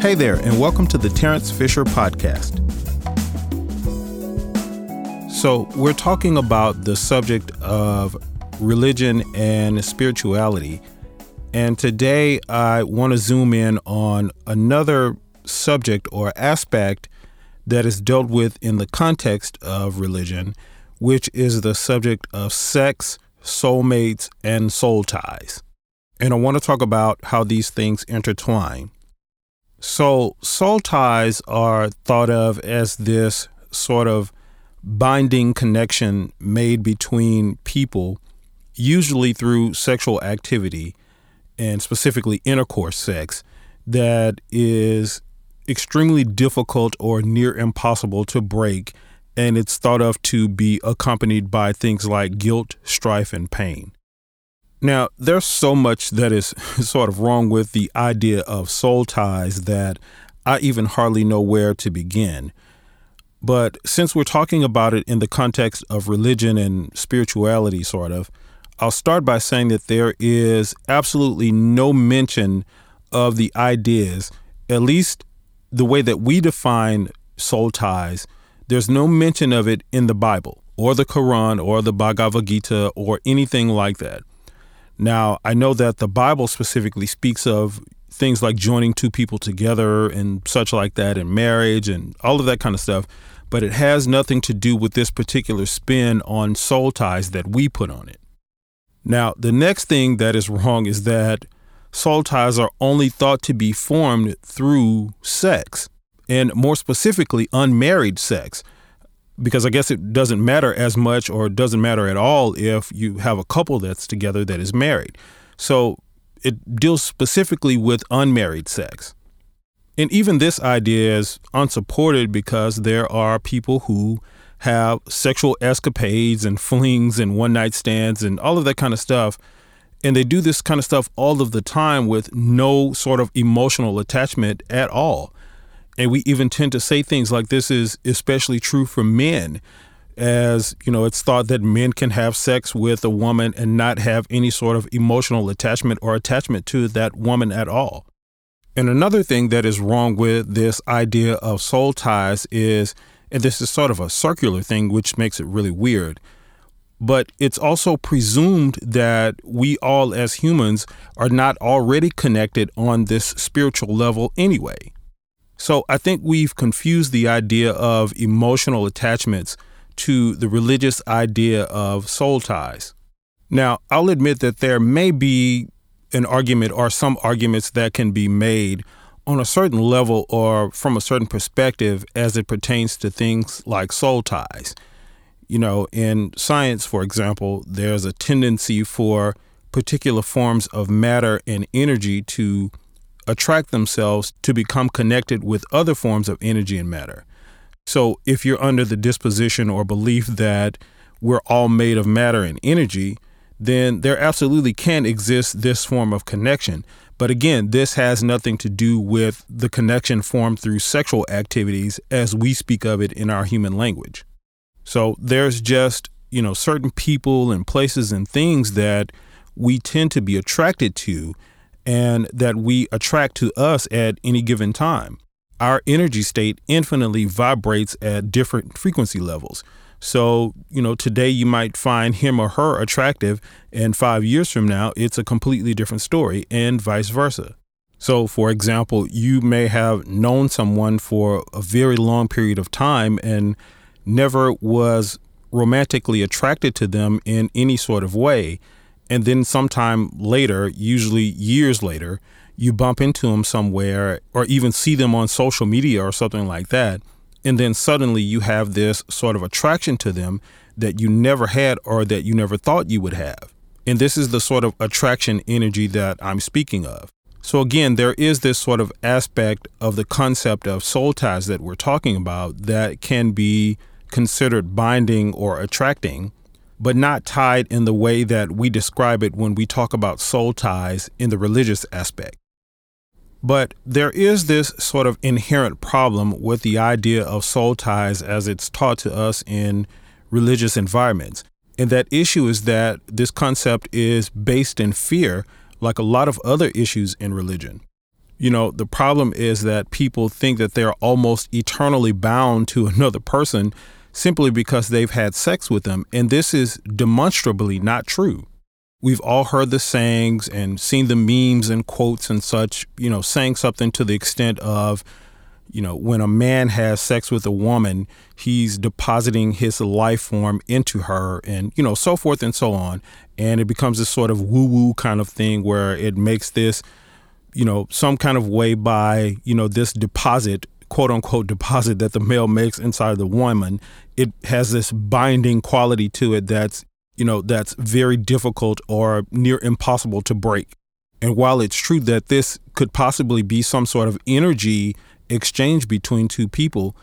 Hey there, and welcome to the Terrence Fisher Podcast. So, we're talking about the subject of religion and spirituality. And today I want to zoom in on another subject or aspect that is dealt with in the context of religion, which is the subject of sex, soulmates, and soul ties. And I want to talk about how these things intertwine. So, soul ties are thought of as this sort of binding connection made between people, usually through sexual activity and specifically intercourse sex, that is extremely difficult or near impossible to break. And it's thought of to be accompanied by things like guilt, strife, and pain. Now, there's so much that is sort of wrong with the idea of soul ties that I even hardly know where to begin. But since we're talking about it in the context of religion and spirituality, sort of, I'll start by saying that there is absolutely no mention of the ideas, at least the way that we define soul ties, there's no mention of it in the Bible or the Quran or the Bhagavad Gita or anything like that. Now, I know that the Bible specifically speaks of things like joining two people together and such like that, and marriage and all of that kind of stuff, but it has nothing to do with this particular spin on soul ties that we put on it. Now, the next thing that is wrong is that soul ties are only thought to be formed through sex, and more specifically, unmarried sex because I guess it doesn't matter as much or doesn't matter at all if you have a couple that's together that is married. So it deals specifically with unmarried sex. And even this idea is unsupported because there are people who have sexual escapades and flings and one night stands and all of that kind of stuff. And they do this kind of stuff all of the time with no sort of emotional attachment at all. And we even tend to say things like this is especially true for men, as you know, it's thought that men can have sex with a woman and not have any sort of emotional attachment or attachment to that woman at all. And another thing that is wrong with this idea of soul ties is, and this is sort of a circular thing, which makes it really weird, but it's also presumed that we all as humans are not already connected on this spiritual level anyway. So I think we've confused the idea of emotional attachments to the religious idea of soul ties. Now, I'll admit that there may be an argument or some arguments that can be made on a certain level or from a certain perspective as it pertains to things like soul ties. You know, in science, for example, there's a tendency for particular forms of matter and energy to attract themselves to become connected with other forms of energy and matter. So, if you're under the disposition or belief that we're all made of matter and energy, then there absolutely can exist this form of connection. But again, this has nothing to do with the connection formed through sexual activities as we speak of it in our human language. So there's just, you know, certain people and places and things that we tend to be attracted to and that we attract to us at any given time. Our energy state infinitely vibrates at different frequency levels. So, you know, today you might find him or her attractive, and five years from now, it's a completely different story, and vice versa. So, for example, you may have known someone for a very long period of time and never was romantically attracted to them in any sort of way. And then sometime later, usually years later, you bump into them somewhere or even see them on social media or something like that. And then suddenly you have this sort of attraction to them that you never had or that you never thought you would have. And this is the sort of attraction energy that I'm speaking of. So, again, there is this sort of aspect of the concept of soul ties that we're talking about that can be considered binding or attracting but not tied in the way that we describe it when we talk about soul ties in the religious aspect. But there is this sort of inherent problem with the idea of soul ties as it's taught to us in religious environments. And that issue is that this concept is based in fear, like a lot of other issues in religion. You know, the problem is that people think that they're almost eternally bound to another person simply because they've had sex with them. And this is demonstrably not true. We've all heard the sayings and seen the memes and quotes and such, you know, saying something to the extent of, you know, when a man has sex with a woman, he's depositing his life form into her and, you know, so forth and so on. And it becomes this sort of woo woo kind of thing where it makes this, you know, some kind of way by, you know, this deposit, quote unquote deposit that the male makes inside of the woman. It has this binding quality to it that's, you know, that's very difficult or near impossible to break. And while it's true that this could possibly be some sort of energy exchange between two people,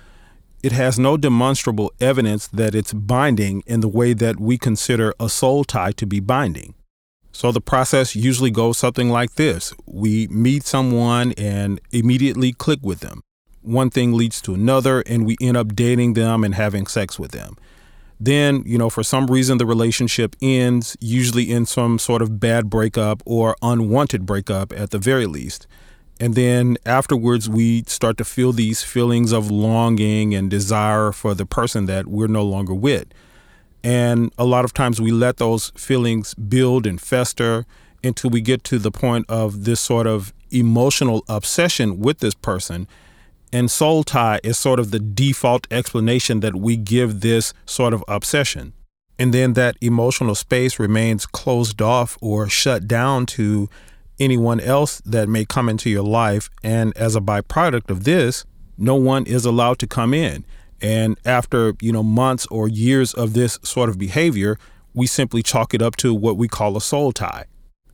it has no demonstrable evidence that it's binding in the way that we consider a soul tie to be binding. So the process usually goes something like this we meet someone and immediately click with them. One thing leads to another, and we end up dating them and having sex with them. Then, you know, for some reason, the relationship ends, usually in some sort of bad breakup or unwanted breakup at the very least. And then afterwards, we start to feel these feelings of longing and desire for the person that we're no longer with. And a lot of times we let those feelings build and fester until we get to the point of this sort of emotional obsession with this person. And soul tie is sort of the default explanation that we give this sort of obsession. And then that emotional space remains closed off or shut down to anyone else that may come into your life. And as a byproduct of this, no one is allowed to come in. And after, you know, months or years of this sort of behavior, we simply chalk it up to what we call a soul tie.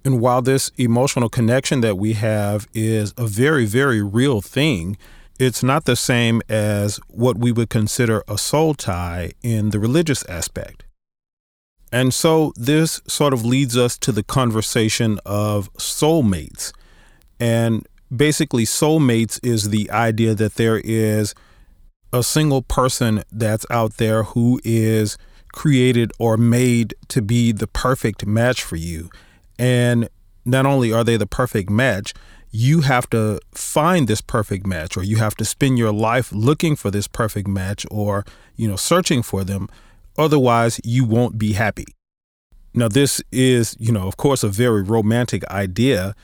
And while this emotional connection that we have is a very, very real thing, it's not the same as what we would consider a soul tie in the religious aspect. And so this sort of leads us to the conversation of soulmates. And basically, soulmates is the idea that there is a single person that's out there who is created or made to be the perfect match for you. And not only are they the perfect match, you have to find this perfect match or you have to spend your life looking for this perfect match or, you know, searching for them Otherwise, you won't be happy. Now, this is, you know, of course, a very romantic idea.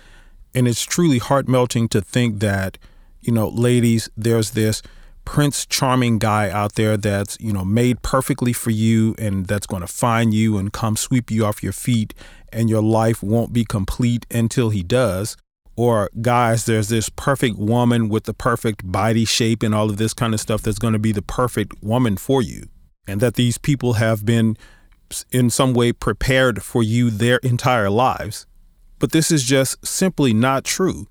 And it's truly heart melting to think that, you know, ladies, there's this Prince Charming guy out there that's, you know, made perfectly for you and that's going to find you and come sweep you off your feet and your life won't be complete until he does. Or, guys, there's this perfect woman with the perfect body shape and all of this kind of stuff that's going to be the perfect woman for you and that these people have been in some way prepared for you their entire lives. But this is just simply not true.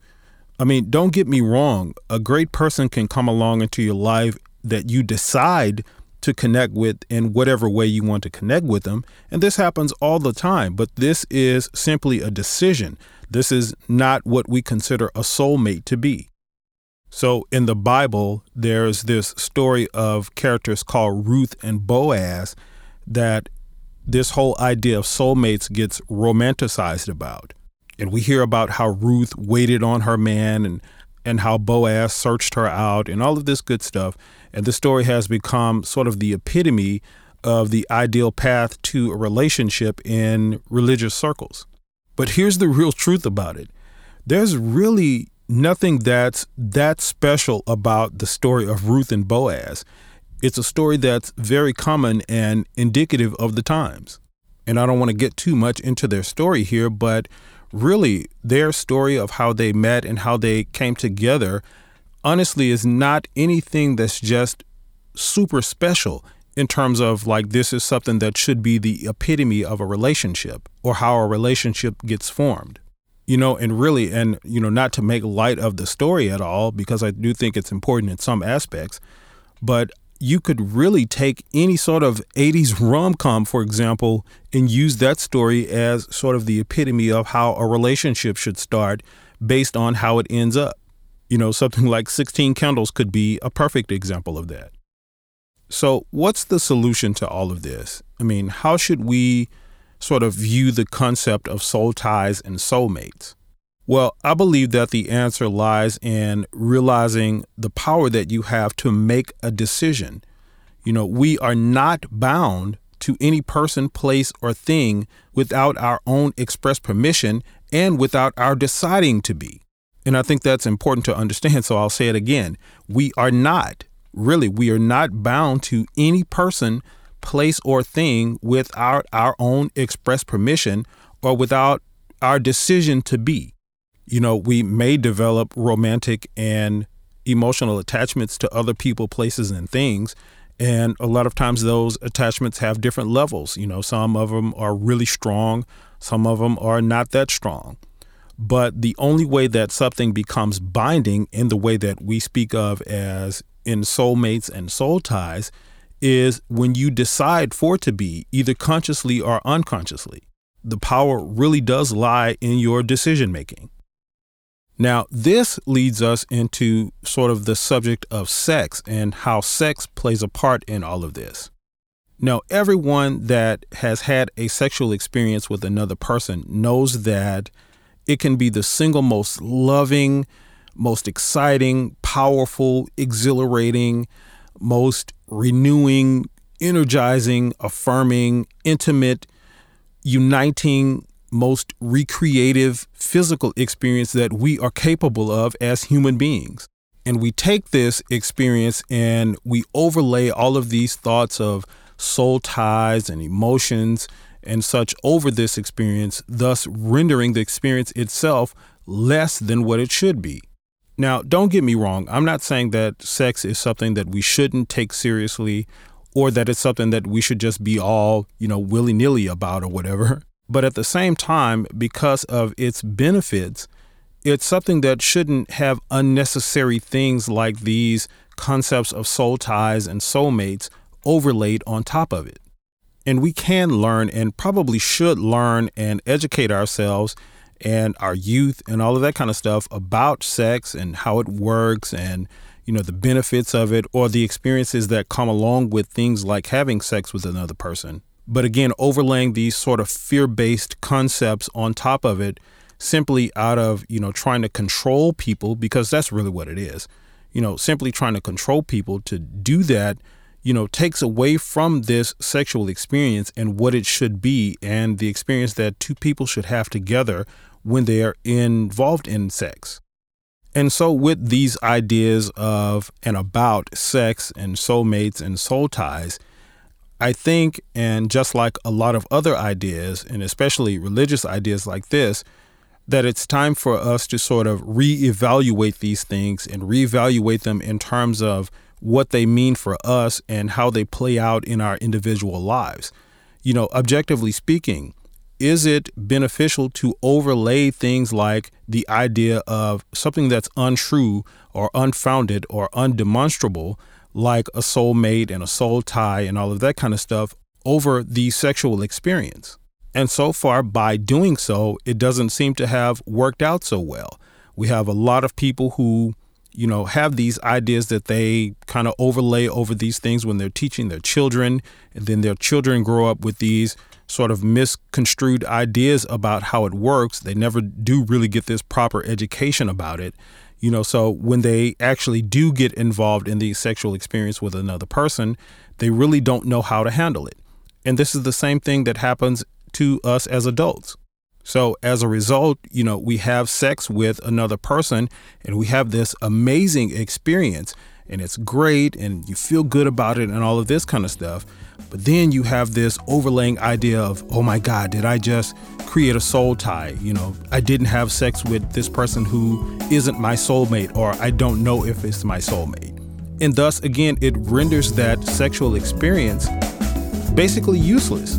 I mean, don't get me wrong, a great person can come along into your life that you decide to connect with in whatever way you want to connect with them. And this happens all the time, but this is simply a decision. This is not what we consider a soulmate to be. So in the Bible, there's this story of characters called Ruth and Boaz that this whole idea of soulmates gets romanticized about. And we hear about how Ruth waited on her man and and how Boaz searched her out and all of this good stuff. And the story has become sort of the epitome of the ideal path to a relationship in religious circles. But here's the real truth about it. There's really nothing that's that special about the story of Ruth and Boaz. It's a story that's very common and indicative of the times. And I don't want to get too much into their story here, but really, their story of how they met and how they came together honestly is not anything that's just super special in terms of like this is something that should be the epitome of a relationship or how a relationship gets formed. You know, and really, and, you know, not to make light of the story at all, because I do think it's important in some aspects, but you could really take any sort of 80s rom com, for example, and use that story as sort of the epitome of how a relationship should start based on how it ends up. You know, something like 16 Candles could be a perfect example of that. So, what's the solution to all of this? I mean, how should we sort of view the concept of soul ties and soulmates? Well, I believe that the answer lies in realizing the power that you have to make a decision. You know, we are not bound to any person, place, or thing without our own express permission and without our deciding to be. And I think that's important to understand. So I'll say it again. We are not, really, we are not bound to any person, place, or thing without our own express permission or without our decision to be. You know, we may develop romantic and emotional attachments to other people, places, and things. And a lot of times those attachments have different levels. You know, some of them are really strong, some of them are not that strong. But the only way that something becomes binding in the way that we speak of as in soulmates and soul ties is when you decide for to be, either consciously or unconsciously. The power really does lie in your decision making. Now, this leads us into sort of the subject of sex and how sex plays a part in all of this. Now, everyone that has had a sexual experience with another person knows that it can be the single most loving, most exciting, powerful, exhilarating, most renewing, energizing, affirming, intimate, uniting, most recreative physical experience that we are capable of as human beings. And we take this experience and we overlay all of these thoughts of soul ties and emotions and such over this experience, thus rendering the experience itself less than what it should be. Now, don't get me wrong, I'm not saying that sex is something that we shouldn't take seriously or that it's something that we should just be all, you know, willy nilly about or whatever. But at the same time, because of its benefits, it's something that shouldn't have unnecessary things like these concepts of soul ties and soulmates overlaid on top of it. And we can learn and probably should learn and educate ourselves and our youth and all of that kind of stuff about sex and how it works and you know the benefits of it or the experiences that come along with things like having sex with another person. But again, overlaying these sort of fear-based concepts on top of it simply out of, you know, trying to control people because that's really what it is. You know, simply trying to control people to do that you know, takes away from this sexual experience and what it should be and the experience that two people should have together when they are involved in sex. And so, with these ideas of and about sex and soulmates and soul ties, I think, and just like a lot of other ideas, and especially religious ideas like this, that it's time for us to sort of reevaluate these things and reevaluate them in terms of what they mean for us and how they play out in our individual lives. You know, objectively speaking, is it beneficial to overlay things like the idea of something that's untrue or unfounded or undemonstrable, like a soulmate and a soul tie and all of that kind of stuff, over the sexual experience? And so far, by doing so, it doesn't seem to have worked out so well. We have a lot of people who you know, have these ideas that they kind of overlay over these things when they're teaching their children, and then their children grow up with these sort of misconstrued ideas about how it works. They never do really get this proper education about it. You know, so when they actually do get involved in the sexual experience with another person, they really don't know how to handle it. And this is the same thing that happens to us as adults. So as a result, you know, we have sex with another person and we have this amazing experience and it's great and you feel good about it and all of this kind of stuff. But then you have this overlaying idea of, oh my God, did I just create a soul tie? You know, I didn't have sex with this person who isn't my soulmate, or I don't know if it's my soulmate. And thus, again, it renders that sexual experience basically useless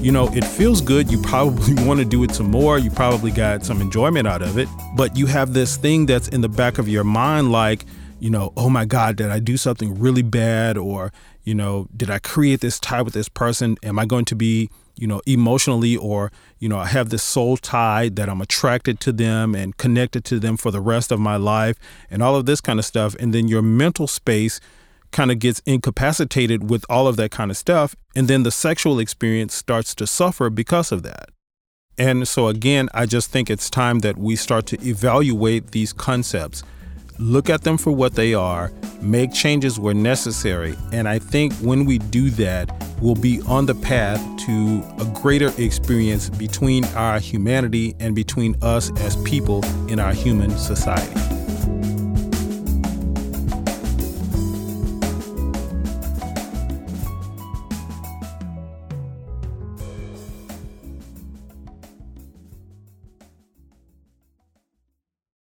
you know, it feels good. You probably want to do it some more. You probably got some enjoyment out of it. But you have this thing that's in the back of your mind, like, you know, oh my God, did I do something really bad? Or, you know, did I create this tie with this person? Am I going to be, you know, emotionally or, you know, I have this soul tie that I'm attracted to them and connected to them for the rest of my life and all of this kind of stuff. And then your mental space kind of gets incapacitated with all of that kind of stuff. And then the sexual experience starts to suffer because of that. And so, again, I just think it's time that we start to evaluate these concepts, look at them for what they are, make changes where necessary. And I think when we do that, we'll be on the path to a greater experience between our humanity and between us as people in our human society.